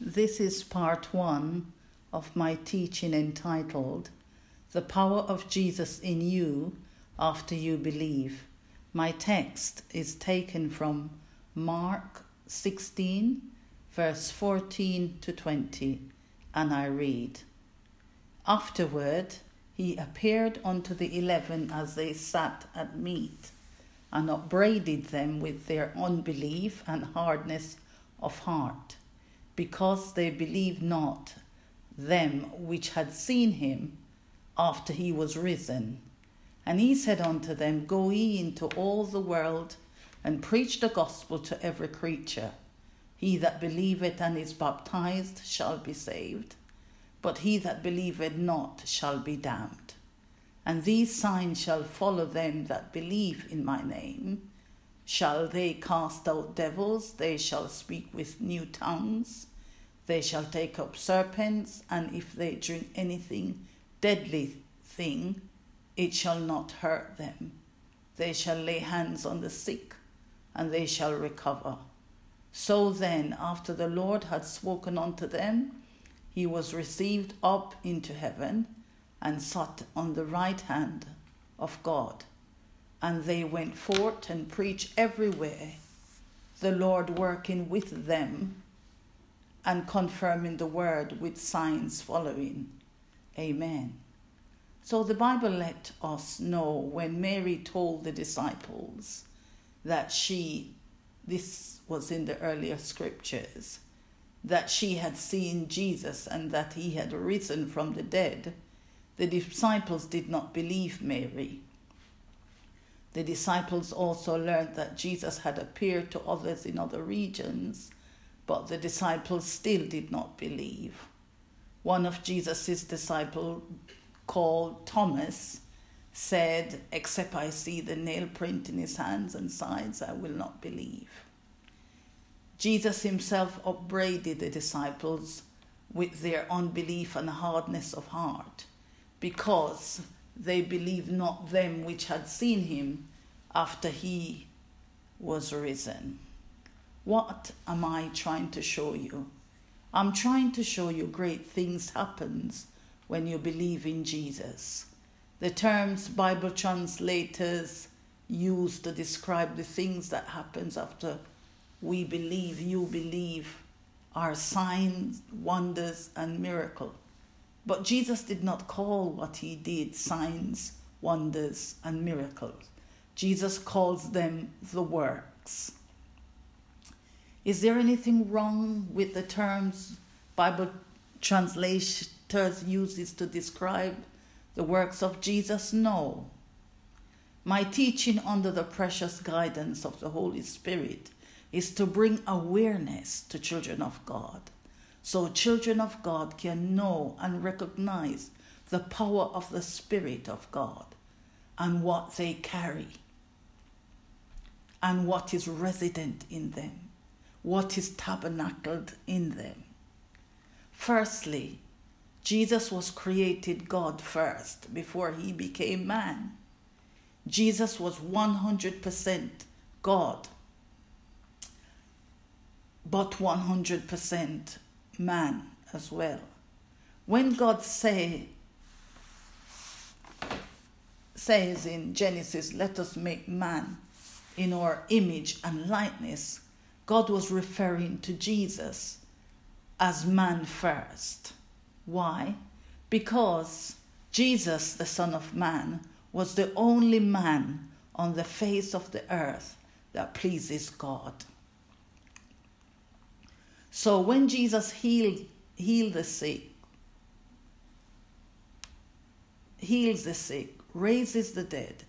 This is part one of my teaching entitled The Power of Jesus in You After You Believe. My text is taken from Mark 16, verse 14 to 20, and I read Afterward, he appeared unto the eleven as they sat at meat, and upbraided them with their unbelief and hardness of heart, because they believed not them which had seen him after he was risen. And he said unto them, Go ye into all the world and preach the gospel to every creature. He that believeth and is baptized shall be saved, but he that believeth not shall be damned. And these signs shall follow them that believe in my name. Shall they cast out devils? They shall speak with new tongues. They shall take up serpents, and if they drink anything deadly thing, it shall not hurt them. They shall lay hands on the sick, and they shall recover. So then, after the Lord had spoken unto them, he was received up into heaven and sat on the right hand of God. And they went forth and preached everywhere, the Lord working with them and confirming the word with signs following. Amen. So the Bible let us know when Mary told the disciples that she, this was in the earlier scriptures, that she had seen Jesus and that he had risen from the dead, the disciples did not believe Mary. The disciples also learned that Jesus had appeared to others in other regions, but the disciples still did not believe. One of Jesus' disciples, called Thomas, said, Except I see the nail print in his hands and sides, I will not believe. Jesus himself upbraided the disciples with their unbelief and hardness of heart, because they believed not them which had seen him after he was risen. What am I trying to show you? I'm trying to show you great things happens when you believe in Jesus. The terms Bible translators use to describe the things that happens after we believe, you believe, are signs, wonders, and miracle. But Jesus did not call what he did signs, wonders, and miracles. Jesus calls them the works. Is there anything wrong with the terms Bible translators uses to describe the works of Jesus? No. My teaching under the precious guidance of the Holy Spirit is to bring awareness to children of God so children of God can know and recognize the power of the Spirit of God and what they carry and what is resident in them, what is tabernacled in them. Firstly, Jesus was created God first before he became man. Jesus was 100% God but 100% man as well. When God say, says in Genesis, let us make man in our image and likeness, God was referring to Jesus as man first. Why? Because Jesus, the Son of Man, was the only man on the face of the earth that pleases God. So when Jesus healed, healed the sick, heals the sick, raises the dead,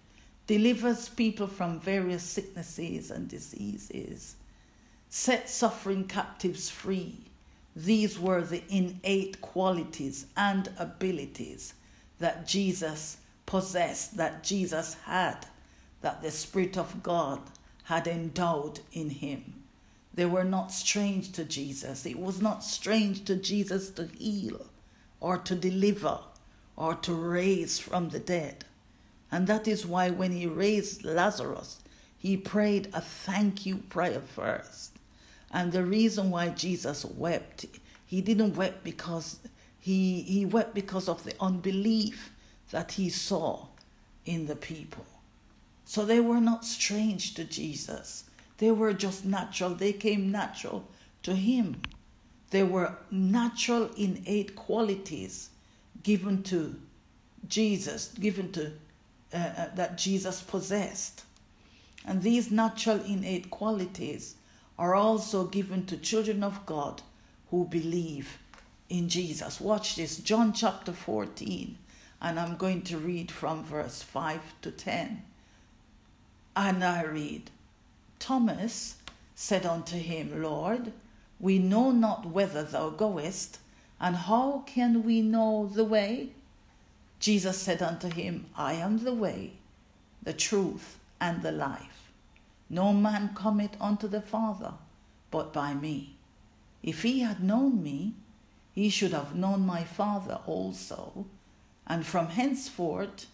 delivers people from various sicknesses and diseases, sets suffering captives free. These were the innate qualities and abilities that Jesus possessed, that Jesus had, that the Spirit of God had endowed in him. They were not strange to Jesus. It was not strange to Jesus to heal or to deliver or to raise from the dead. And that is why when he raised Lazarus, he prayed a thank you prayer first. And the reason why Jesus wept he didn't weep because he, he wept because of the unbelief that he saw in the people. So they were not strange to Jesus. They were just natural. They came natural to him. They were natural, innate qualities given to Jesus, given to uh, uh, that Jesus possessed. And these natural, innate qualities are also given to children of God who believe in Jesus. Watch this, John chapter 14, and I'm going to read from verse 5 to 10. And I read, Thomas said unto him, Lord, we know not whither thou goest, and how can we know the way? Jesus said unto him, I am the way, the truth, and the life. No man cometh unto the Father but by me. If he had known me, he should have known my Father also, and from henceforth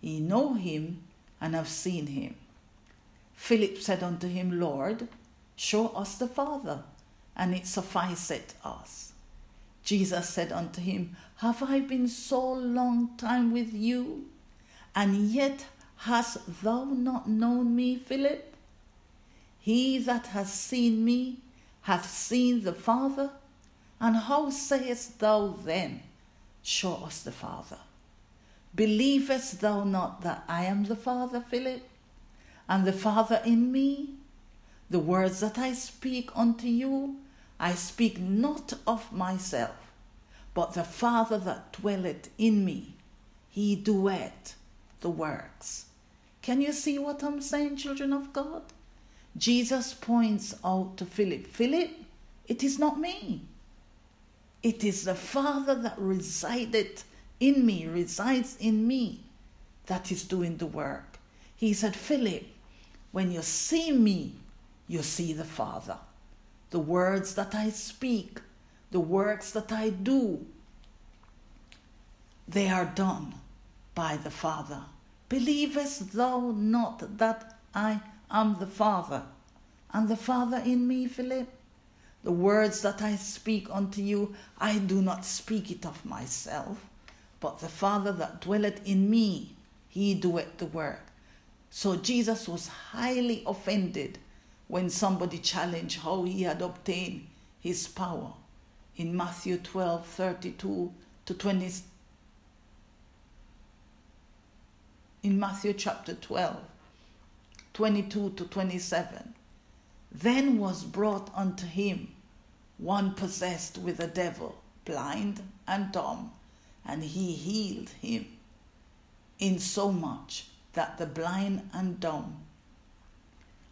ye know him and have seen him. Philip said unto him, Lord, show us the Father, and it sufficeth us. Jesus said unto him, Have I been so long time with you, and yet hast thou not known me, Philip? He that has seen me hath seen the Father. And how sayest thou then, Show us the Father? Believest thou not that I am the Father, Philip, and the Father in me? The words that I speak unto you, I speak not of myself, but the Father that dwelleth in me, he doeth the works. Can you see what I'm saying, children of God? Jesus points out to Philip Philip, it is not me. It is the Father that resided in me, resides in me, that is doing the work. He said, Philip, when you see me, you see the Father. The words that I speak, the works that I do, they are done by the Father. Believest thou not that I am the Father, and the Father in me, Philip? The words that I speak unto you, I do not speak it of myself, but the Father that dwelleth in me, he doeth the work. So Jesus was highly offended when somebody challenged how he had obtained his power. In Matthew 12 32 to 20, in Matthew chapter 12, 22 to 27. Then was brought unto him one possessed with a devil, blind and dumb, and he healed him, in so much that the blind and dumb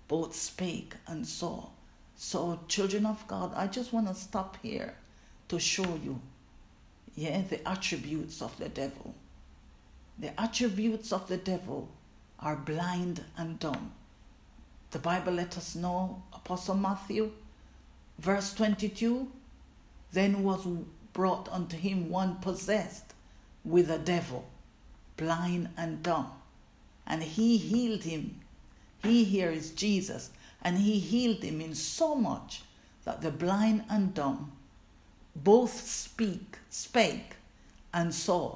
both spake and saw. So, children of God, I just want to stop here to show you, yeah, the attributes of the devil. The attributes of the devil are blind and dumb. The Bible let us know, Apostle Matthew, verse 22 then was brought unto him one possessed with a devil, blind and dumb, and he healed him. He here is Jesus, and he healed him in so much that the blind and dumb both speak, spake, and saw,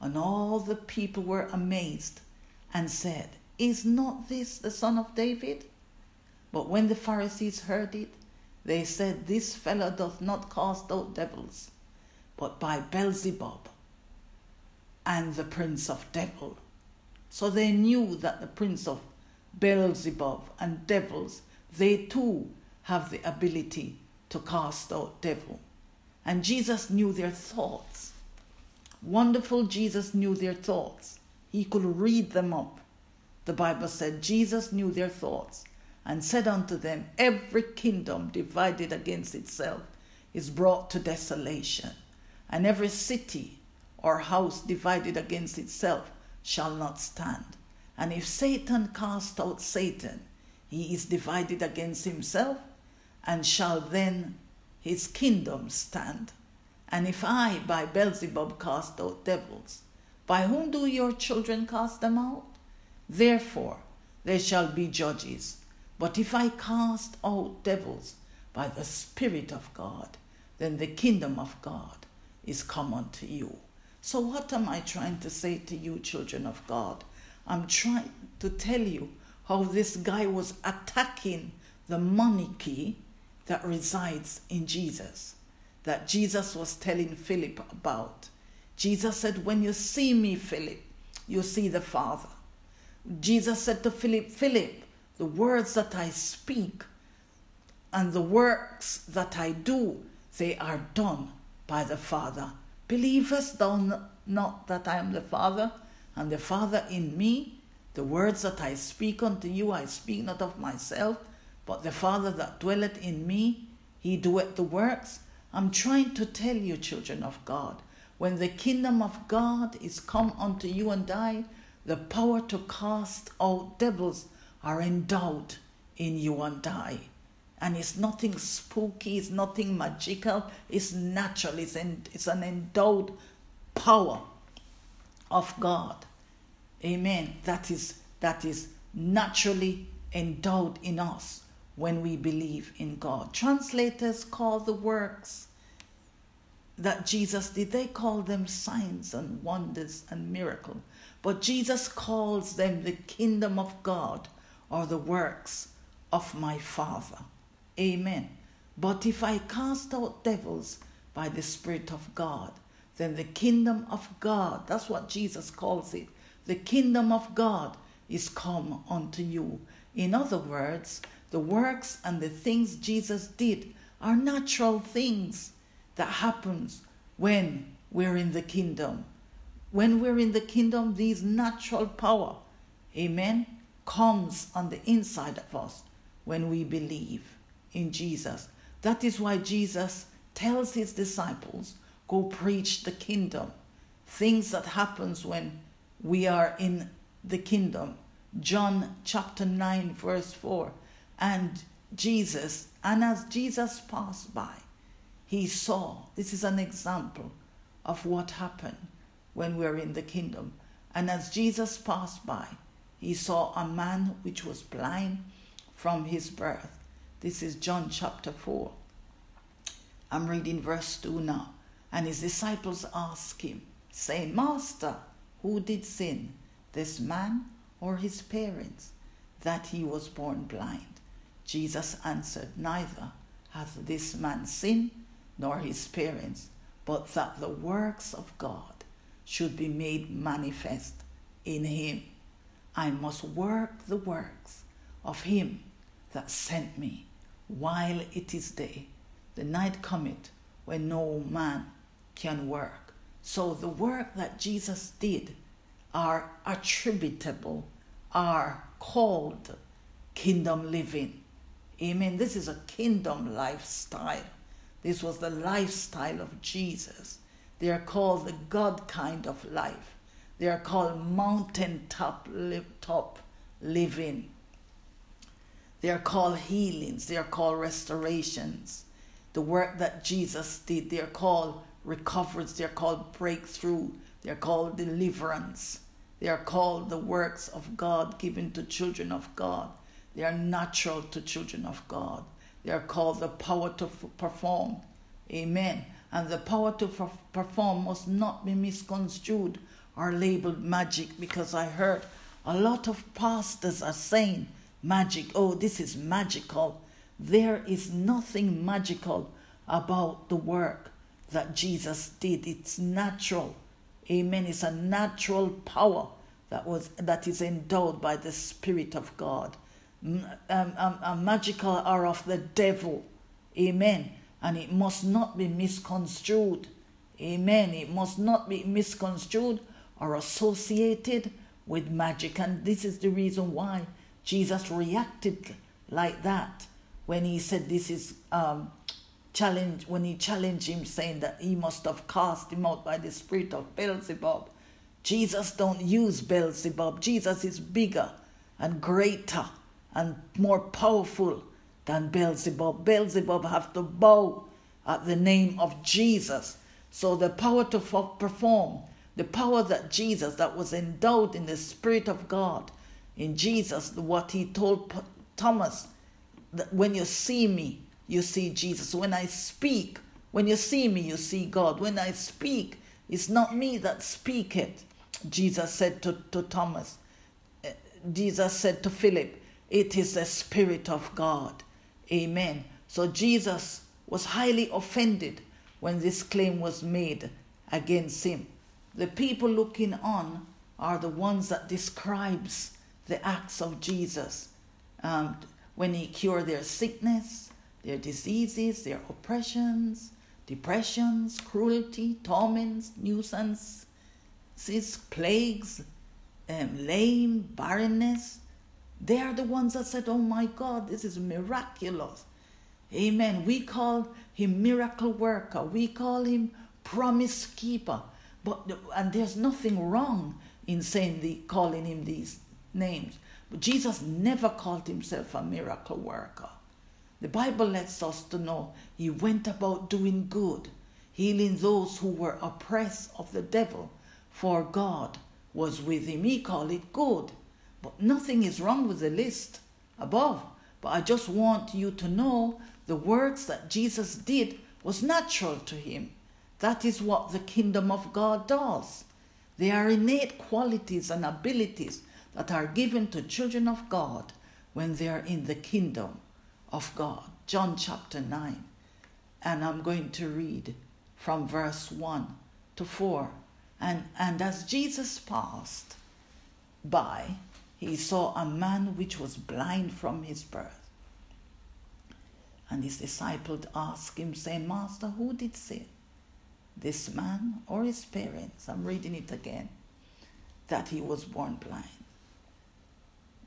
and all the people were amazed and said, Is not this the son of David? But when the Pharisees heard it, they said, This fellow doth not cast out devils, but by Beelzebub and the prince of devil. So they knew that the prince of Beelzebub and devils, they too have the ability to cast out devil. And Jesus knew their thoughts. Wonderful Jesus knew their thoughts. He could read them up. The Bible said Jesus knew their thoughts and said unto them, Every kingdom divided against itself is brought to desolation, and every city or house divided against itself shall not stand. And if Satan cast out Satan, he is divided against himself, and shall then his kingdom stand. And if I by Beelzebub cast out devils, by whom do your children cast them out? Therefore, there shall be judges. But if I cast out devils by the Spirit of God, then the kingdom of God is come unto you. So, what am I trying to say to you, children of God? I'm trying to tell you how this guy was attacking the monarchy that resides in Jesus, that Jesus was telling Philip about. Jesus said, When you see me, Philip, you see the Father. Jesus said to Philip, Philip, the words that I speak and the works that I do, they are done by the Father. Believest thou not that I am the Father, and the Father in me? The words that I speak unto you, I speak not of myself, but the Father that dwelleth in me, he doeth the works. I'm trying to tell you, children of God, when the kingdom of God is come unto you and I, the power to cast out devils are endowed in you and I. And it's nothing spooky, it's nothing magical, it's natural, it's, it's an endowed power of God. Amen. That is that is naturally endowed in us when we believe in God. Translators call the works that Jesus did, they call them signs and wonders and miracles. But Jesus calls them the kingdom of God or the works of my Father. Amen. But if I cast out devils by the Spirit of God, then the kingdom of God, that's what Jesus calls it, the kingdom of God is come unto you. In other words, the works and the things Jesus did are natural things that happens when we're in the kingdom. When we're in the kingdom, these natural power, amen, comes on the inside of us when we believe in Jesus. That is why Jesus tells his disciples, go preach the kingdom. Things that happens when we are in the kingdom. John chapter 9 verse 4. And Jesus, and as Jesus passed by, he saw, this is an example of what happened when we're in the kingdom. And as Jesus passed by, he saw a man which was blind from his birth. This is John chapter 4. I'm reading verse 2 now. And his disciples asked him, saying, Master, who did sin, this man or his parents, that he was born blind? Jesus answered, Neither hath this man sinned nor his parents, but that the works of God should be made manifest in him. I must work the works of him that sent me while it is day. The night cometh when no man can work. So the work that Jesus did are attributable, are called kingdom living. Amen. This is a kingdom lifestyle. This was the lifestyle of Jesus. They are called the God kind of life. They are called mountaintop top living. They are called healings. They are called restorations. The work that Jesus did, they are called recoveries. They are called breakthrough. They are called deliverance. They are called the works of God given to children of God. They are natural to children of God. They are called the power to perform. Amen. And the power to perform must not be misconstrued or labeled magic because I heard a lot of pastors are saying magic. Oh, this is magical. There is nothing magical about the work that Jesus did. It's natural. Amen. It's a natural power that was that is endowed by the Spirit of God um, um, um, magical are of the devil. Amen. And it must not be misconstrued. Amen. It must not be misconstrued or associated with magic. And this is the reason why Jesus reacted like that when he said this is um, challenge when he challenged him saying that he must have cast him out by the spirit of Beelzebub. Jesus don't use Beelzebub. Jesus is bigger and greater and more powerful than Beelzebub. Beelzebub have to bow at the name of Jesus. So the power to perform, the power that Jesus, that was endowed in the Spirit of God, in Jesus, what he told Thomas, that when you see me, you see Jesus. When I speak, When you see me, you see God. When I speak, it's not me that speak it. Jesus said to, to Thomas, eh, Jesus said to Philip, it is the Spirit of God. Amen. So Jesus was highly offended when this claim was made against him. The people looking on are the ones that describes the acts of Jesus um, when he cured their sickness, their diseases, their oppressions, depressions, cruelty, torments, nuisances, plagues, um, lame, barrenness. They are the ones that said, Oh my God, this is miraculous. Amen. We call him miracle worker. We call him promise keeper. But and there's nothing wrong in saying the calling him these names. But Jesus never called himself a miracle worker. The Bible lets us to know he went about doing good, healing those who were oppressed of the devil, for God was with him. He called it good. But nothing is wrong with the list above. But I just want you to know the works that Jesus did was natural to him. That is what the kingdom of God does. They are innate qualities and abilities that are given to children of God when they are in the kingdom of God. John chapter 9. And I'm going to read from verse 1 to 4. And, and as Jesus passed by, he saw a man which was blind from his birth. And his disciples asked him, saying, Master, who did sin? This man or his parents? I'm reading it again. That he was born blind.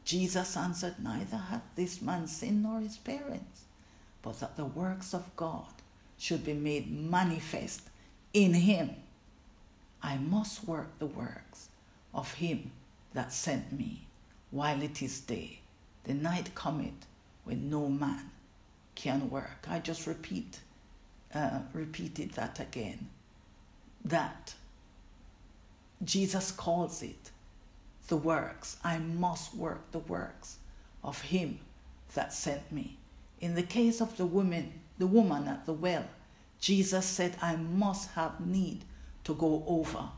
Jesus answered, Neither hath this man sinned nor his parents, but that the works of God should be made manifest in him. I must work the works of him that sent me while it is day. The night cometh when no man can work. I just repeat, uh, repeated that again. That Jesus calls it the works. I must work the works of him that sent me. In the case of the woman, the woman at the well, Jesus said, I must have need to go over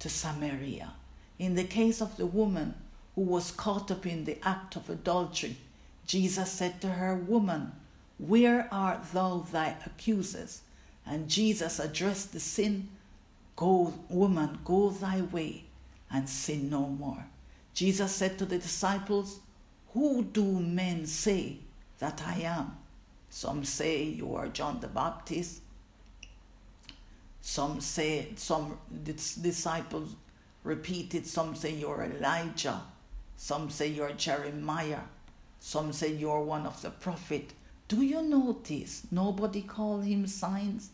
to Samaria. In the case of the woman who was caught up in the act of adultery, Jesus said to her, Woman, where art thou thy accusers? And Jesus addressed the sin, Go, woman, go thy way and sin no more. Jesus said to the disciples, Who do men say that I am? Some say you are John the Baptist. Some say, some disciples repeated, some say you're Elijah. Some say you're Jeremiah. Some say you're one of the prophet. Do you notice nobody called him signs?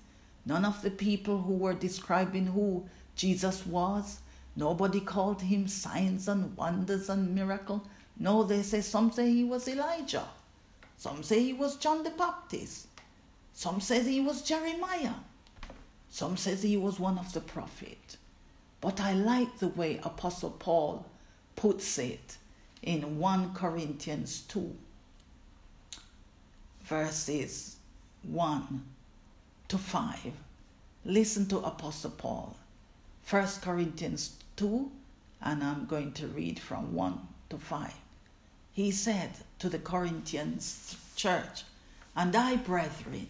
None of the people who were describing who Jesus was Nobody called him signs and wonders and miracle. No, they say some say he was Elijah. Some say he was John the Baptist. Some say he was Jeremiah. Some says he was one of the prophet. But I like the way Apostle Paul puts it in 1 Corinthians 2, verses 1 to 5. Listen to Apostle Paul. 1 Corinthians 2, and I'm going to read from 1 to 5. He said to the Corinthians church, And I, brethren,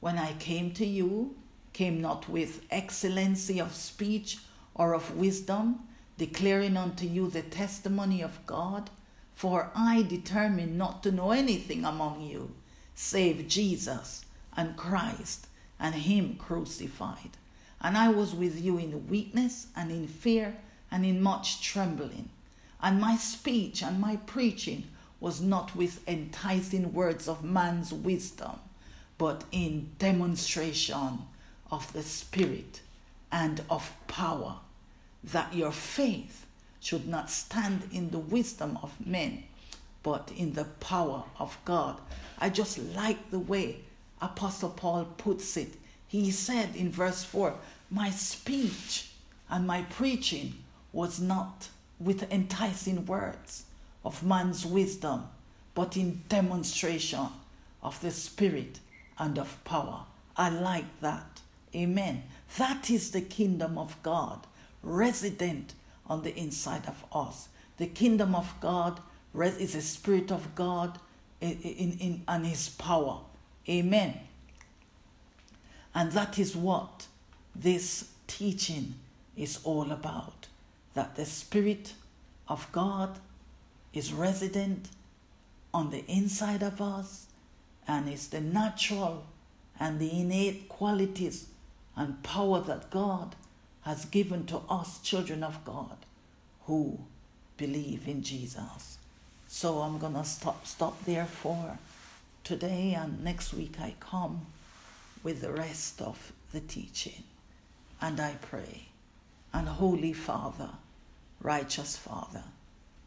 when I came to you, came not with excellency of speech or of wisdom, declaring unto you the testimony of God, for I determined not to know anything among you save Jesus and Christ and Him crucified. And I was with you in weakness and in fear and in much trembling. And my speech and my preaching was not with enticing words of man's wisdom, but in demonstration of the Spirit and of power, that your faith should not stand in the wisdom of men, but in the power of God. I just like the way Apostle Paul puts it he said in verse 4 My speech and my preaching was not with enticing words of man's wisdom, but in demonstration of the Spirit and of power. I like that. Amen. That is the kingdom of God, resident on the inside of us. The kingdom of God is the Spirit of God in, in, in, and His power. Amen. And that is what this teaching is all about. That the Spirit of God is resident on the inside of us and it's the natural and the innate qualities and power that God has given to us, children of God, who believe in Jesus. So I'm going to stop, stop there for today, and next week I come with the rest of the teaching. And I pray. And Holy Father, righteous Father,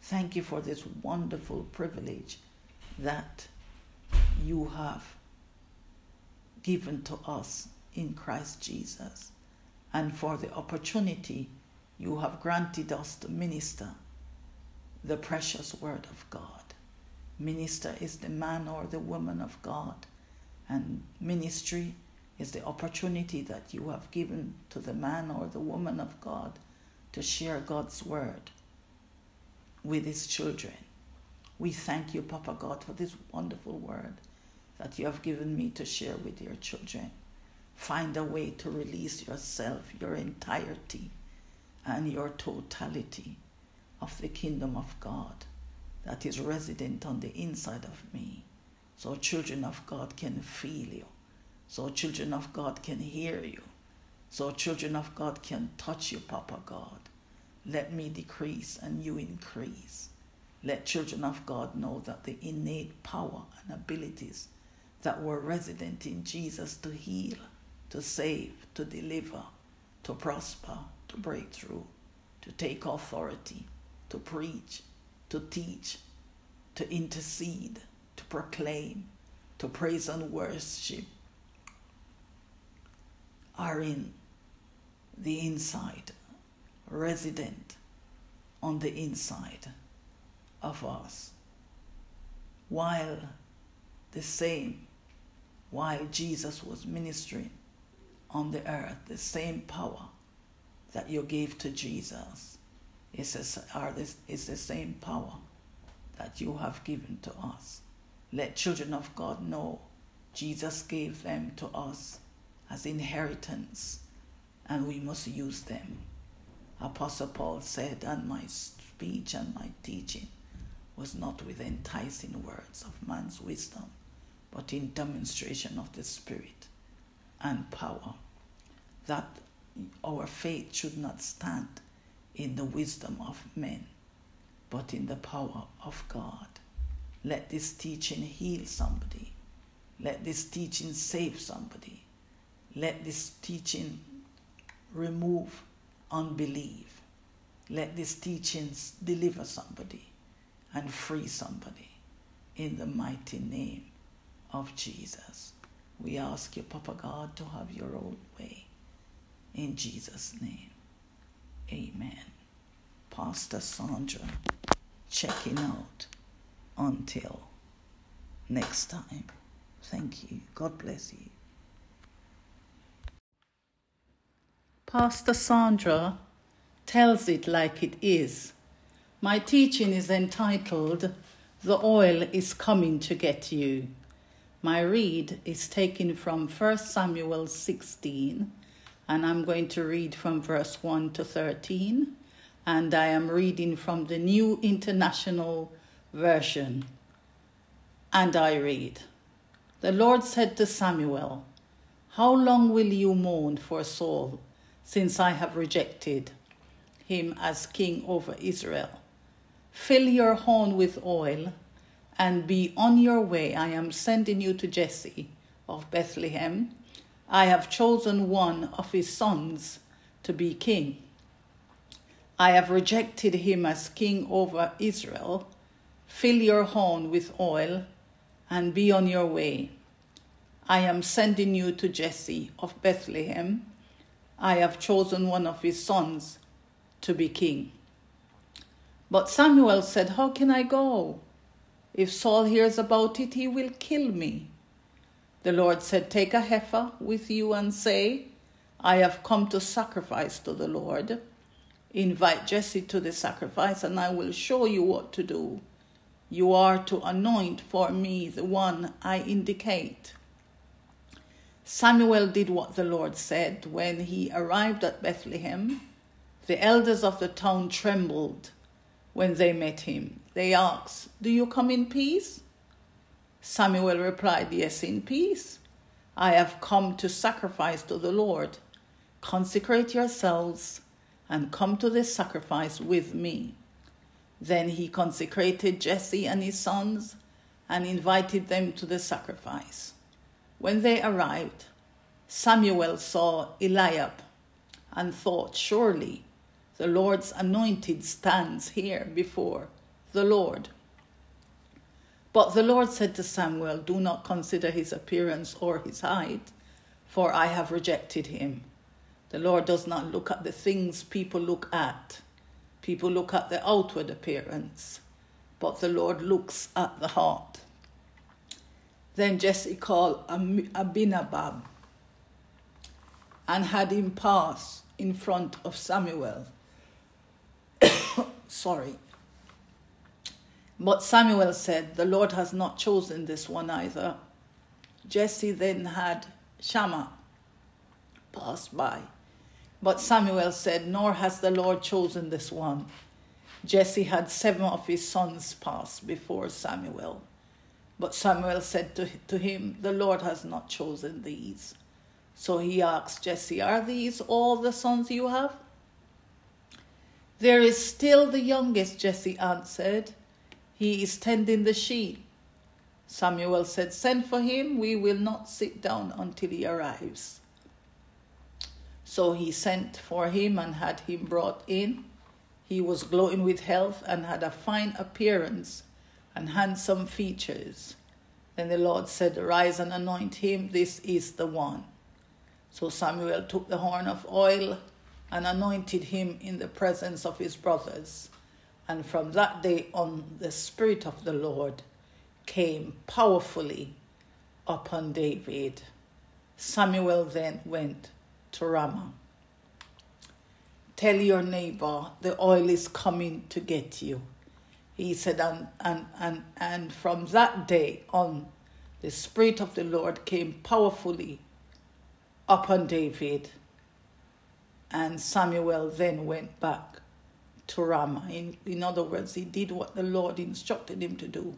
thank you for this wonderful privilege that you have given to us in Christ Jesus and for the opportunity you have granted us to minister the precious word of God. Minister is the man or the woman of God, and ministry is the opportunity that you have given to the man or the woman of God to share God's word with his children. We thank you, Papa God, for this wonderful word that you have given me to share with your children. Find a way to release yourself, your entirety, and your totality of the kingdom of God that is resident on the inside of me. So children of God can feel you. So children of God can hear you. So children of God can touch you, Papa God. Let me decrease and you increase. Let children of God know that the innate power and abilities that were resident in Jesus to heal, to save, to deliver, to prosper, to break through, to take authority, to preach, to teach, to intercede, to proclaim, to praise and worship are in the inside, resident on the inside of us. While the same, while Jesus was ministering on the earth, the same power that you gave to Jesus is, is the same power that you have given to us. Let children of God know Jesus gave them to us as inheritance and we must use them. Apostle Paul said, and my speech and my teaching was not with enticing words of man's wisdom, but in demonstration of the Spirit and power, that our faith should not stand in the wisdom of men, but in the power of God. Let this teaching heal somebody. Let this teaching save somebody. Let this teaching remove unbelief. Let this teachings deliver somebody and free somebody in the mighty name of Jesus. We ask you, Papa God, to have your own way. In Jesus' name, amen. Pastor Sandra checking out until next time. Thank you. God bless you. Pastor Sandra tells it like it is my teaching is entitled The Oil is Coming to Get You. My read is taken from 1 Samuel 16, and I'm going to read from verse 1 to 13, and I am reading from the New International Version. And I read The Lord said to Samuel, How long will you mourn for Saul, since I have rejected him as king over Israel? Fill your horn with oil and be on your way. I am sending you to Jesse of Bethlehem. I have chosen one of his sons to be king. I have rejected him as king over Israel. Fill your horn with oil and be on your way. I am sending you to Jesse of Bethlehem. I have chosen one of his sons to be king. But Samuel said, How can I go? If Saul hears about it, he will kill me. The Lord said, Take a heifer with you and say, I have come to sacrifice to the Lord. Invite Jesse to the sacrifice, and I will show you what to do. You are to anoint for me the one I indicate. Samuel did what the Lord said. When he arrived at Bethlehem, the elders of the town trembled when they met him. They asked, Do you come in peace? Samuel replied, Yes, in peace. I have come to sacrifice to the Lord. Consecrate yourselves and come to this sacrifice with me. Then he consecrated Jesse and his sons and invited them to the sacrifice. When they arrived, Samuel saw Eliab and thought, Surely the Lord's anointed stands here before the Lord. But the Lord said to Samuel, Do not consider his appearance or his height, for I have rejected him. The Lord does not look at the things people look at. People look at the outward appearance, but the Lord looks at the heart. Then Jesse called Abinadab and had him pass in front of Samuel. Sorry. But Samuel said, The Lord has not chosen this one either. Jesse then had Shammah pass by. But Samuel said, Nor has the Lord chosen this one. Jesse had seven of his sons pass before Samuel. But Samuel said to, to him, The Lord has not chosen these. So he asked Jesse, Are these all the sons you have? There is still the youngest, Jesse answered. He is tending the sheep. Samuel said, Send for him. We will not sit down until he arrives. So he sent for him and had him brought in. He was glowing with health and had a fine appearance and handsome features. Then the Lord said, Rise and anoint him, this is the one. So Samuel took the horn of oil and anointed him in the presence of his brothers. And from that day on, the Spirit of the Lord came powerfully upon David. Samuel then went to Ramah. Tell your neighbor the oil is coming to get you. He said, and, and, and, and from that day on, the Spirit of the Lord came powerfully upon David. And Samuel then went back to Ramah. In, in other words, he did what the Lord instructed him to do.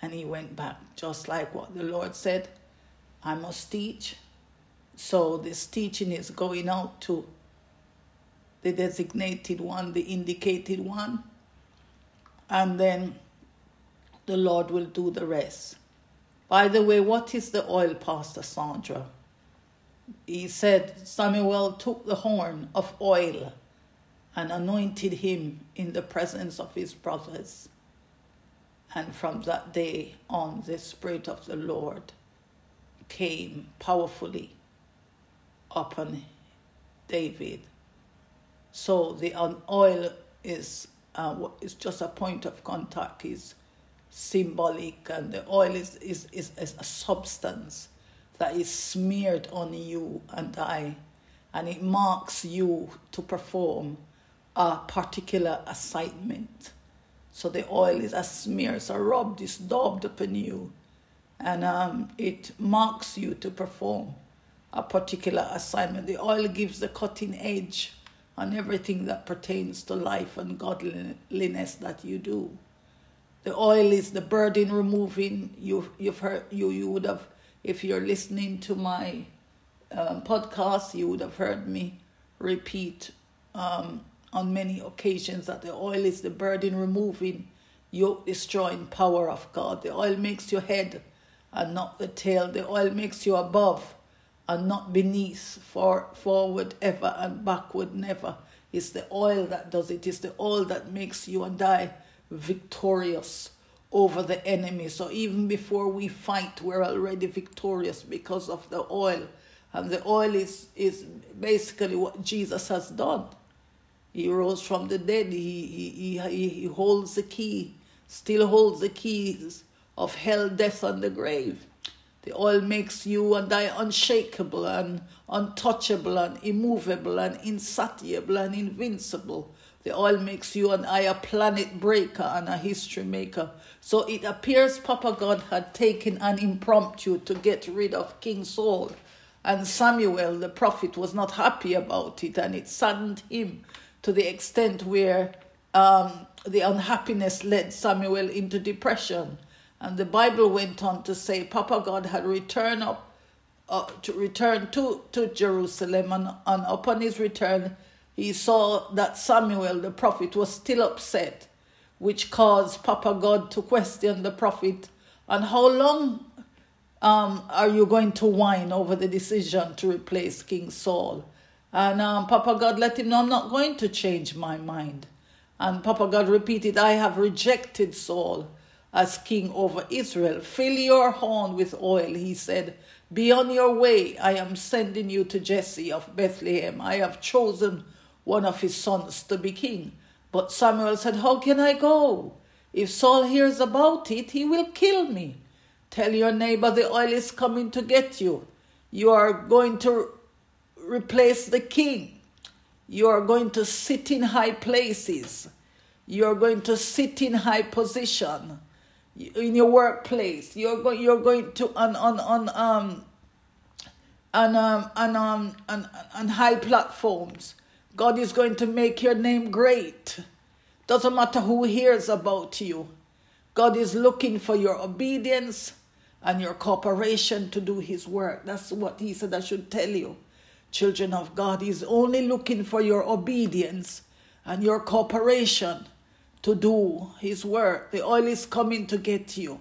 And he went back, just like what the Lord said I must teach. So this teaching is going out to the designated one, the indicated one and then the Lord will do the rest. By the way, what is the oil, Pastor Sandra? He said Samuel took the horn of oil and anointed him in the presence of his brothers. And from that day on, the Spirit of the Lord came powerfully upon David. So the oil is uh, is just a point of contact is symbolic and the oil is, is, is, is a substance that is smeared on you and I and it marks you to perform a particular assignment. So the oil is a smear, it's a rub, it's daubed upon you, and um, it marks you to perform a particular assignment. The oil gives the cutting edge on everything that pertains to life and godliness that you do. The oil is the burden removing. You, you've heard, you, you would have, if you're listening to my um, podcast, you would have heard me repeat um, on many occasions that the oil is the burden removing, yoke destroying power of God. The oil makes your head and not the tail. The oil makes you above and not beneath, for forward ever and backward never. It's the oil that does it. It's the oil that makes you and I victorious over the enemy. So even before we fight, we're already victorious because of the oil. And the oil is, is basically what Jesus has done. He rose from the dead. He, he, he, he holds the key, still holds the keys of hell, death, and the grave. The oil makes you and I unshakable and untouchable and immovable and insatiable and invincible. The oil makes you and I a planet breaker and a history maker. So it appears Papa God had taken an impromptu to get rid of King Saul. And Samuel, the prophet, was not happy about it, and it saddened him to the extent where um, the unhappiness led Samuel into depression. And the Bible went on to say Papa God had returned up uh, to return to, to Jerusalem, and, and upon his return, he saw that Samuel the prophet was still upset, which caused Papa God to question the prophet and how long um, are you going to whine over the decision to replace King Saul? And um, Papa God let him know, I'm not going to change my mind. And Papa God repeated, I have rejected Saul as king over Israel. Fill your horn with oil, he said. Be on your way. I am sending you to Jesse of Bethlehem. I have chosen one of his sons to be king. But Samuel said, How can I go? If Saul hears about it, he will kill me. Tell your neighbor the oil is coming to get you. You are going to replace the king. You are going to sit in high places. You are going to sit in high position in your workplace. You're going. You're going to on on on um on um on um on, on high platforms. God is going to make your name great. Doesn't matter who hears about you. God is looking for your obedience and your cooperation to do His work. That's what He said I should tell you. Children of God, He's only looking for your obedience and your cooperation to do His work. The oil is coming to get you.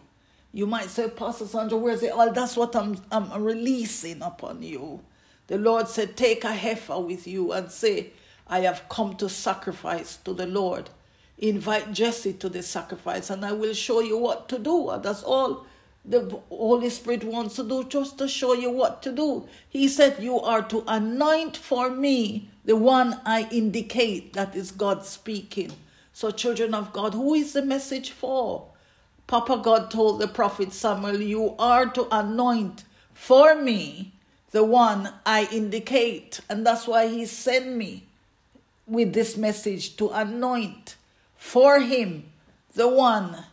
You might say, Pastor Sandra, where's the oil? That's what I'm, I'm releasing upon you. The Lord said, Take a heifer with you and say, I have come to sacrifice to the Lord. Invite Jesse to the sacrifice, and I will show you what to do. That's all the Holy Spirit wants to do, just to show you what to do. He said, You are to anoint for me the one I indicate that is God speaking. So, children of God, who is the message for? Papa God told the prophet Samuel, You are to anoint for me the one I indicate. And that's why he sent me with this message to anoint for him the one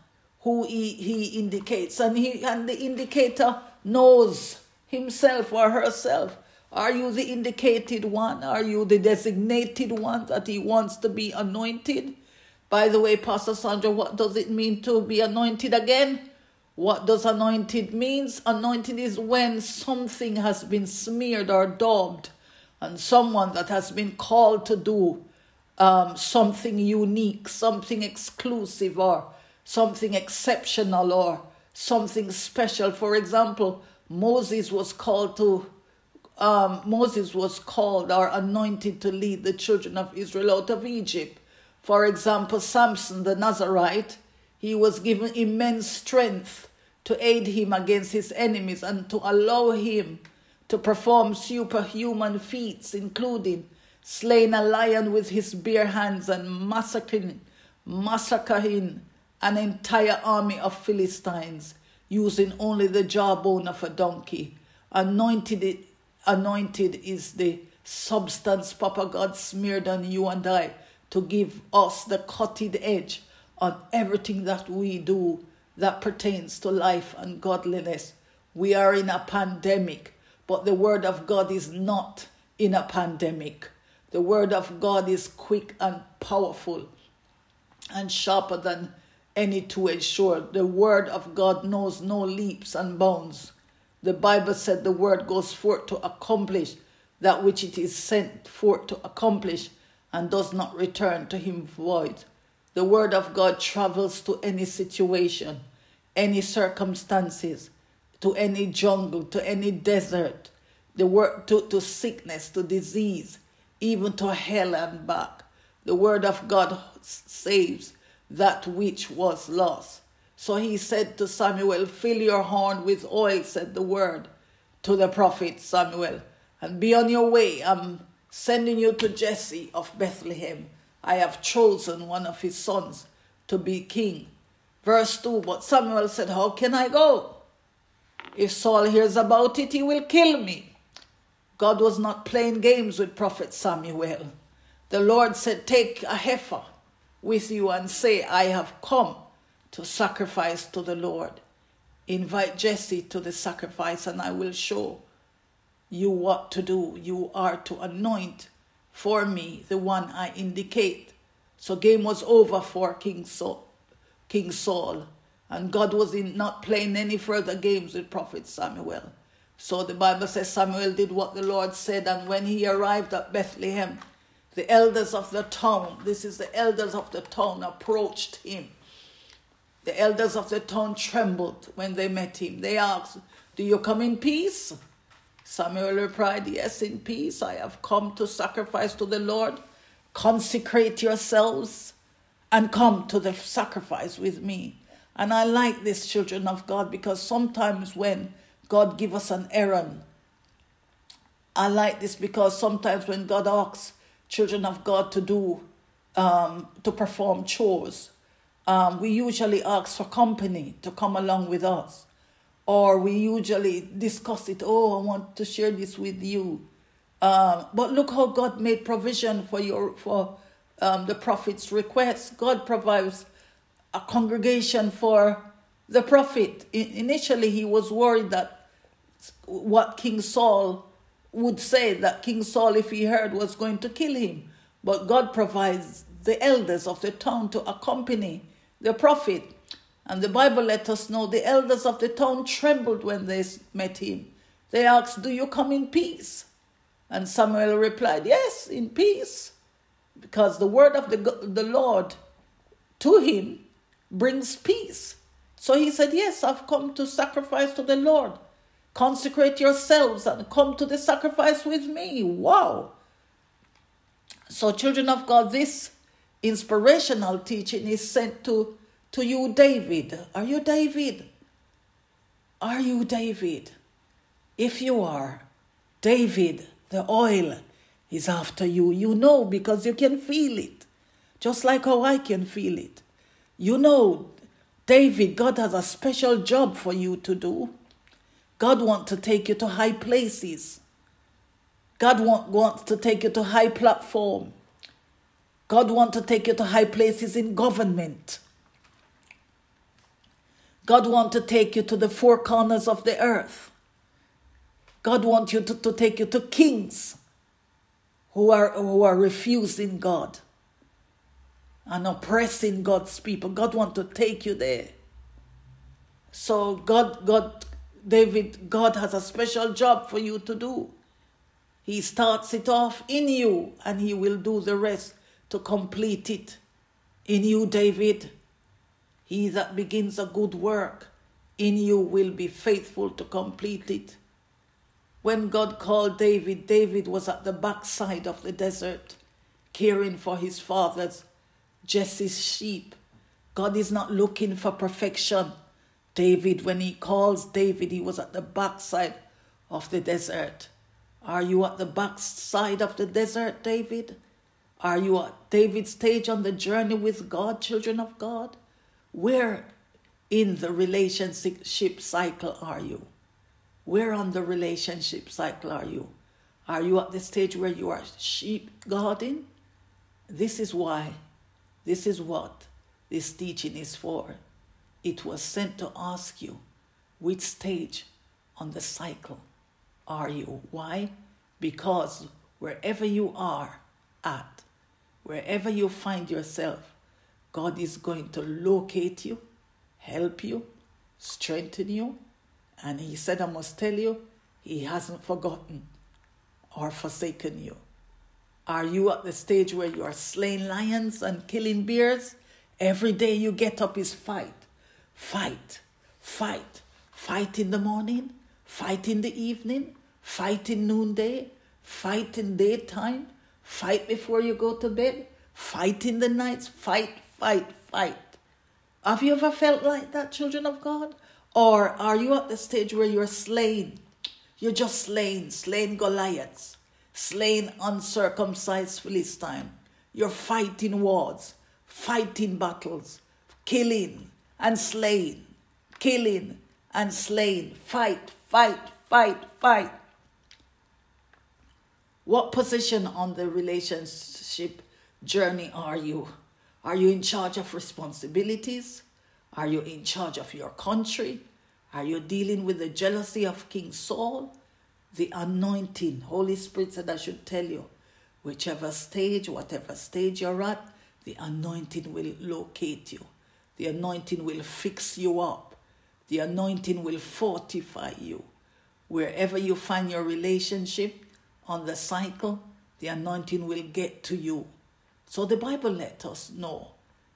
who he, he indicates. And he and the indicator knows himself or herself. Are you the indicated one? Are you the designated one that he wants to be anointed? By the way pastor sandra what does it mean to be anointed again? What does anointed means? Anointed is when something has been smeared or daubed and someone that has been called to do um, something unique, something exclusive, or something exceptional, or something special. For example, Moses was called to um, Moses was called or anointed to lead the children of Israel out of Egypt. For example, Samson the Nazarite, he was given immense strength to aid him against his enemies and to allow him to perform superhuman feats, including slaying a lion with his bare hands and massacring, massacring an entire army of Philistines using only the jawbone of a donkey. Anointed, anointed is the substance Papa God smeared on you and I to give us the cutting edge on everything that we do that pertains to life and godliness. We are in a pandemic, but the Word of God is not in a pandemic. The word of God is quick and powerful and sharper than any two edged sword. The word of God knows no leaps and bounds. The Bible said the word goes forth to accomplish that which it is sent forth to accomplish and does not return to him void. The word of God travels to any situation, any circumstances, to any jungle, to any desert, the word to, to sickness, to disease, even to hell and back. The word of God saves that which was lost. So he said to Samuel, Fill your horn with oil, said the word to the prophet Samuel, and be on your way. I'm sending you to Jesse of Bethlehem. I have chosen one of his sons to be king. Verse 2 But Samuel said, How can I go? If Saul hears about it, he will kill me. God was not playing games with Prophet Samuel. The Lord said, Take a heifer with you and say, I have come to sacrifice to the Lord. Invite Jesse to the sacrifice, and I will show you what to do. You are to anoint for me the one I indicate. So game was over for King Saul, King Saul, and God was in not playing any further games with Prophet Samuel. So the Bible says Samuel did what the Lord said, and when he arrived at Bethlehem, the elders of the town, this is the elders of the town, approached him. The elders of the town trembled when they met him. They asked, Do you come in peace? Samuel replied, Yes, in peace. I have come to sacrifice to the Lord. Consecrate yourselves and come to the sacrifice with me. And I like this, children of God, because sometimes when God give us an errand, I like this because sometimes when God asks children of God to do, um, to perform chores, um, we usually ask for company to come along with us. Or we usually discuss it, oh, I want to share this with you. Um, but look how God made provision for your for um, the prophet's request. God provides a congregation for the prophet. initially, he was worried that what King Saul would say, that King Saul, if he heard, was going to kill him. But God provides the elders of the town to accompany the prophet. And the Bible let us know the elders of the town trembled when they met him. They asked, Do you come in peace? And Samuel replied, Yes, in peace. Because the word of the, the Lord to him brings peace. So he said, Yes, I've come to sacrifice to the Lord. Consecrate yourselves and come to the sacrifice with me. Wow. So, children of God, this inspirational teaching is sent to, to you, David. Are you David? Are you David? If you are, David, the oil is after you. You know because you can feel it, just like how I can feel it. You know, David, God has a special job for you to do. God wants to take you to high places. God want, wants to take you to high platform. God wants to take you to high places in government. God wants to take you to the four corners of the earth. God wants you to, to take you to kings who are, who are refusing God and oppressing God's people. God want to take you there. So God, God, David, God has a special job for you to do. He starts it off in you and he will do the rest to complete it. In you, David, he that begins a good work in you will be faithful to complete it. When God called David, David was at the backside of the desert, caring for his father's Jesse's sheep. God is not looking for perfection. David, when he calls David, he was at the backside of the desert. Are you at the backside of the desert, David? Are you at David's stage on the journey with God, children of God? Where in the relationship cycle are you? Where on the relationship cycle are you? Are you at the stage where you are sheep guarding? This is why this is what this teaching is for. It was sent to ask you which stage on the cycle are you? Why? Because wherever you are at, wherever you find yourself, God is going to locate you, help you, strengthen you. And He said, I must tell you, He hasn't forgotten or forsaken you. Are you at the stage where you are slaying lions and killing bears? Every day you get up is fight, fight, fight, fight in the morning, fight in the evening, fight in noonday, fight in daytime, fight before you go to bed, fight in the nights, fight, fight, fight. Have you ever felt like that, children of God? Or are you at the stage where you're slain? You're just slain, slain Goliaths slain uncircumcised Philistine. You're fighting wars, fighting battles, killing and slaying, killing and slain. Fight, fight, fight, fight. What position on the relationship journey are you? Are you in charge of responsibilities? Are you in charge of your country? Are you dealing with the jealousy of King Saul? The anointing, Holy Spirit said, I should tell you, whichever stage, whatever stage you're at, the anointing will locate you. The anointing will fix you up. The anointing will fortify you. Wherever you find your relationship on the cycle, the anointing will get to you. So the Bible let us know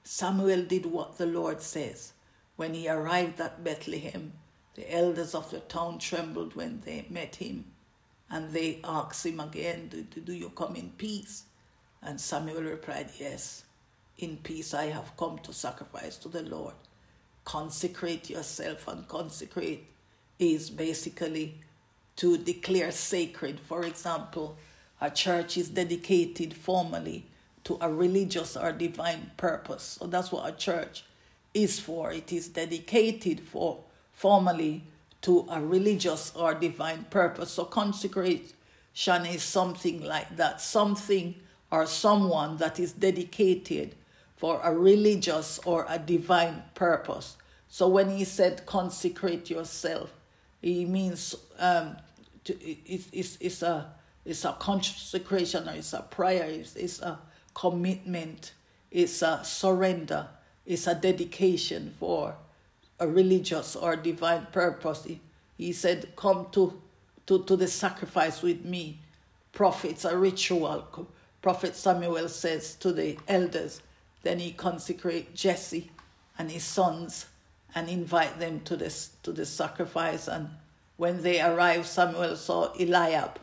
Samuel did what the Lord says. When he arrived at Bethlehem, the elders of the town trembled when they met him, and they asked him again, Do, do you come in peace? And Samuel replied, Yes, in peace I have come to sacrifice to the Lord. Consecrate yourself, and consecrate is basically to declare sacred. For example, a church is dedicated formally to a religious or divine purpose. So that's what a church is for. It is dedicated for formally to a religious or divine purpose. So consecration is something like that, something or someone that is dedicated for a religious or a divine purpose. So when he said consecrate yourself, he means um, to, it's, it's, it's, a, it's a consecration or it's a prayer, it's, it's a commitment, it's a surrender, it's a dedication for a religious or divine purpose. He, he said, Come to, to, to the sacrifice with me. Prophets, a ritual. Prophet Samuel says to the elders, then he consecrate Jesse and his sons and invite them to this to the sacrifice. And when they arrived, Samuel saw Eliab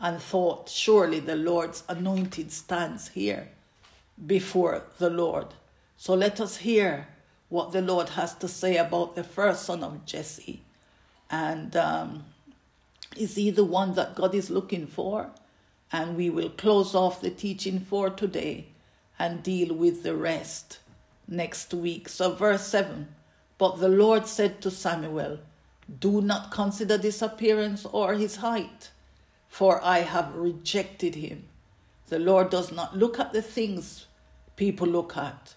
and thought, Surely the Lord's anointed stands here before the Lord. So let us hear what the Lord has to say about the first son of Jesse. And um, is he the one that God is looking for? And we will close off the teaching for today and deal with the rest next week. So, verse 7 But the Lord said to Samuel, Do not consider this appearance or his height, for I have rejected him. The Lord does not look at the things people look at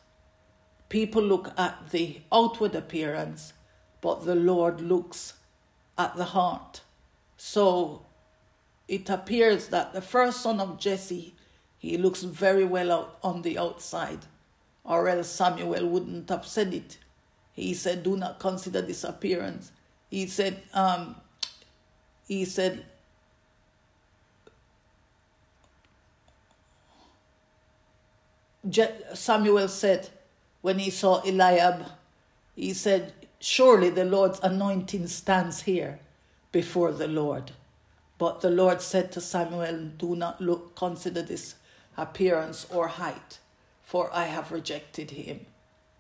People look at the outward appearance, but the Lord looks at the heart. So it appears that the first son of Jesse, he looks very well out on the outside, or else Samuel wouldn't have said it. He said, Do not consider this appearance. He said, um, he said, Samuel said, when he saw Eliab, he said, Surely the Lord's anointing stands here before the Lord. But the Lord said to Samuel, Do not look, consider this appearance or height, for I have rejected him.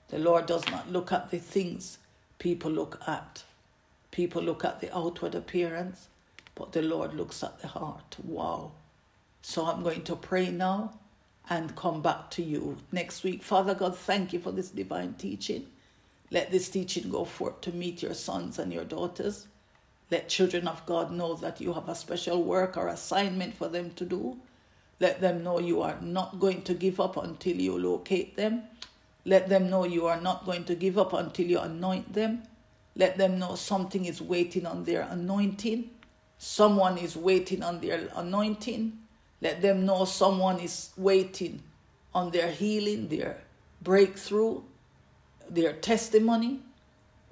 The Lord does not look at the things people look at. People look at the outward appearance, but the Lord looks at the heart. Wow. So I'm going to pray now and come back to you next week. Father God, thank you for this divine teaching. Let this teaching go forth to meet your sons and your daughters. Let children of God know that you have a special work or assignment for them to do. Let them know you are not going to give up until you locate them. Let them know you are not going to give up until you anoint them. Let them know something is waiting on their anointing. Someone is waiting on their anointing. Let them know someone is waiting on their healing, their breakthrough, their testimony.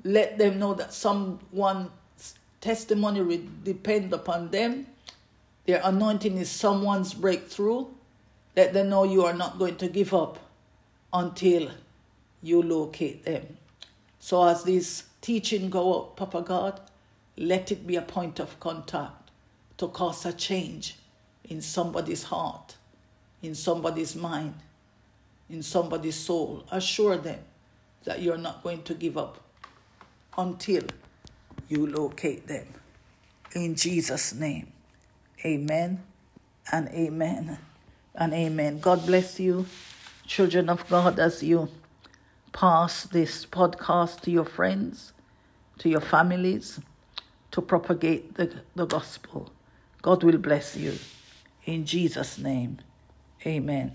Let them know that someone's testimony will depend upon them. Their anointing is someone's breakthrough. Let them know you are not going to give up until you locate them. So as this teaching go up, Papa God, let it be a point of contact to cause a change in somebody's heart, in somebody's mind, in somebody's soul. Assure them that you're not going to give up until you locate them. In Jesus' name, amen and amen and amen. God bless you, children of God, as you pass this podcast to your friends, to your families to propagate the, the gospel. God will bless you. In Jesus' name, amen.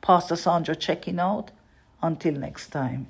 Pastor Sandra checking out. Until next time.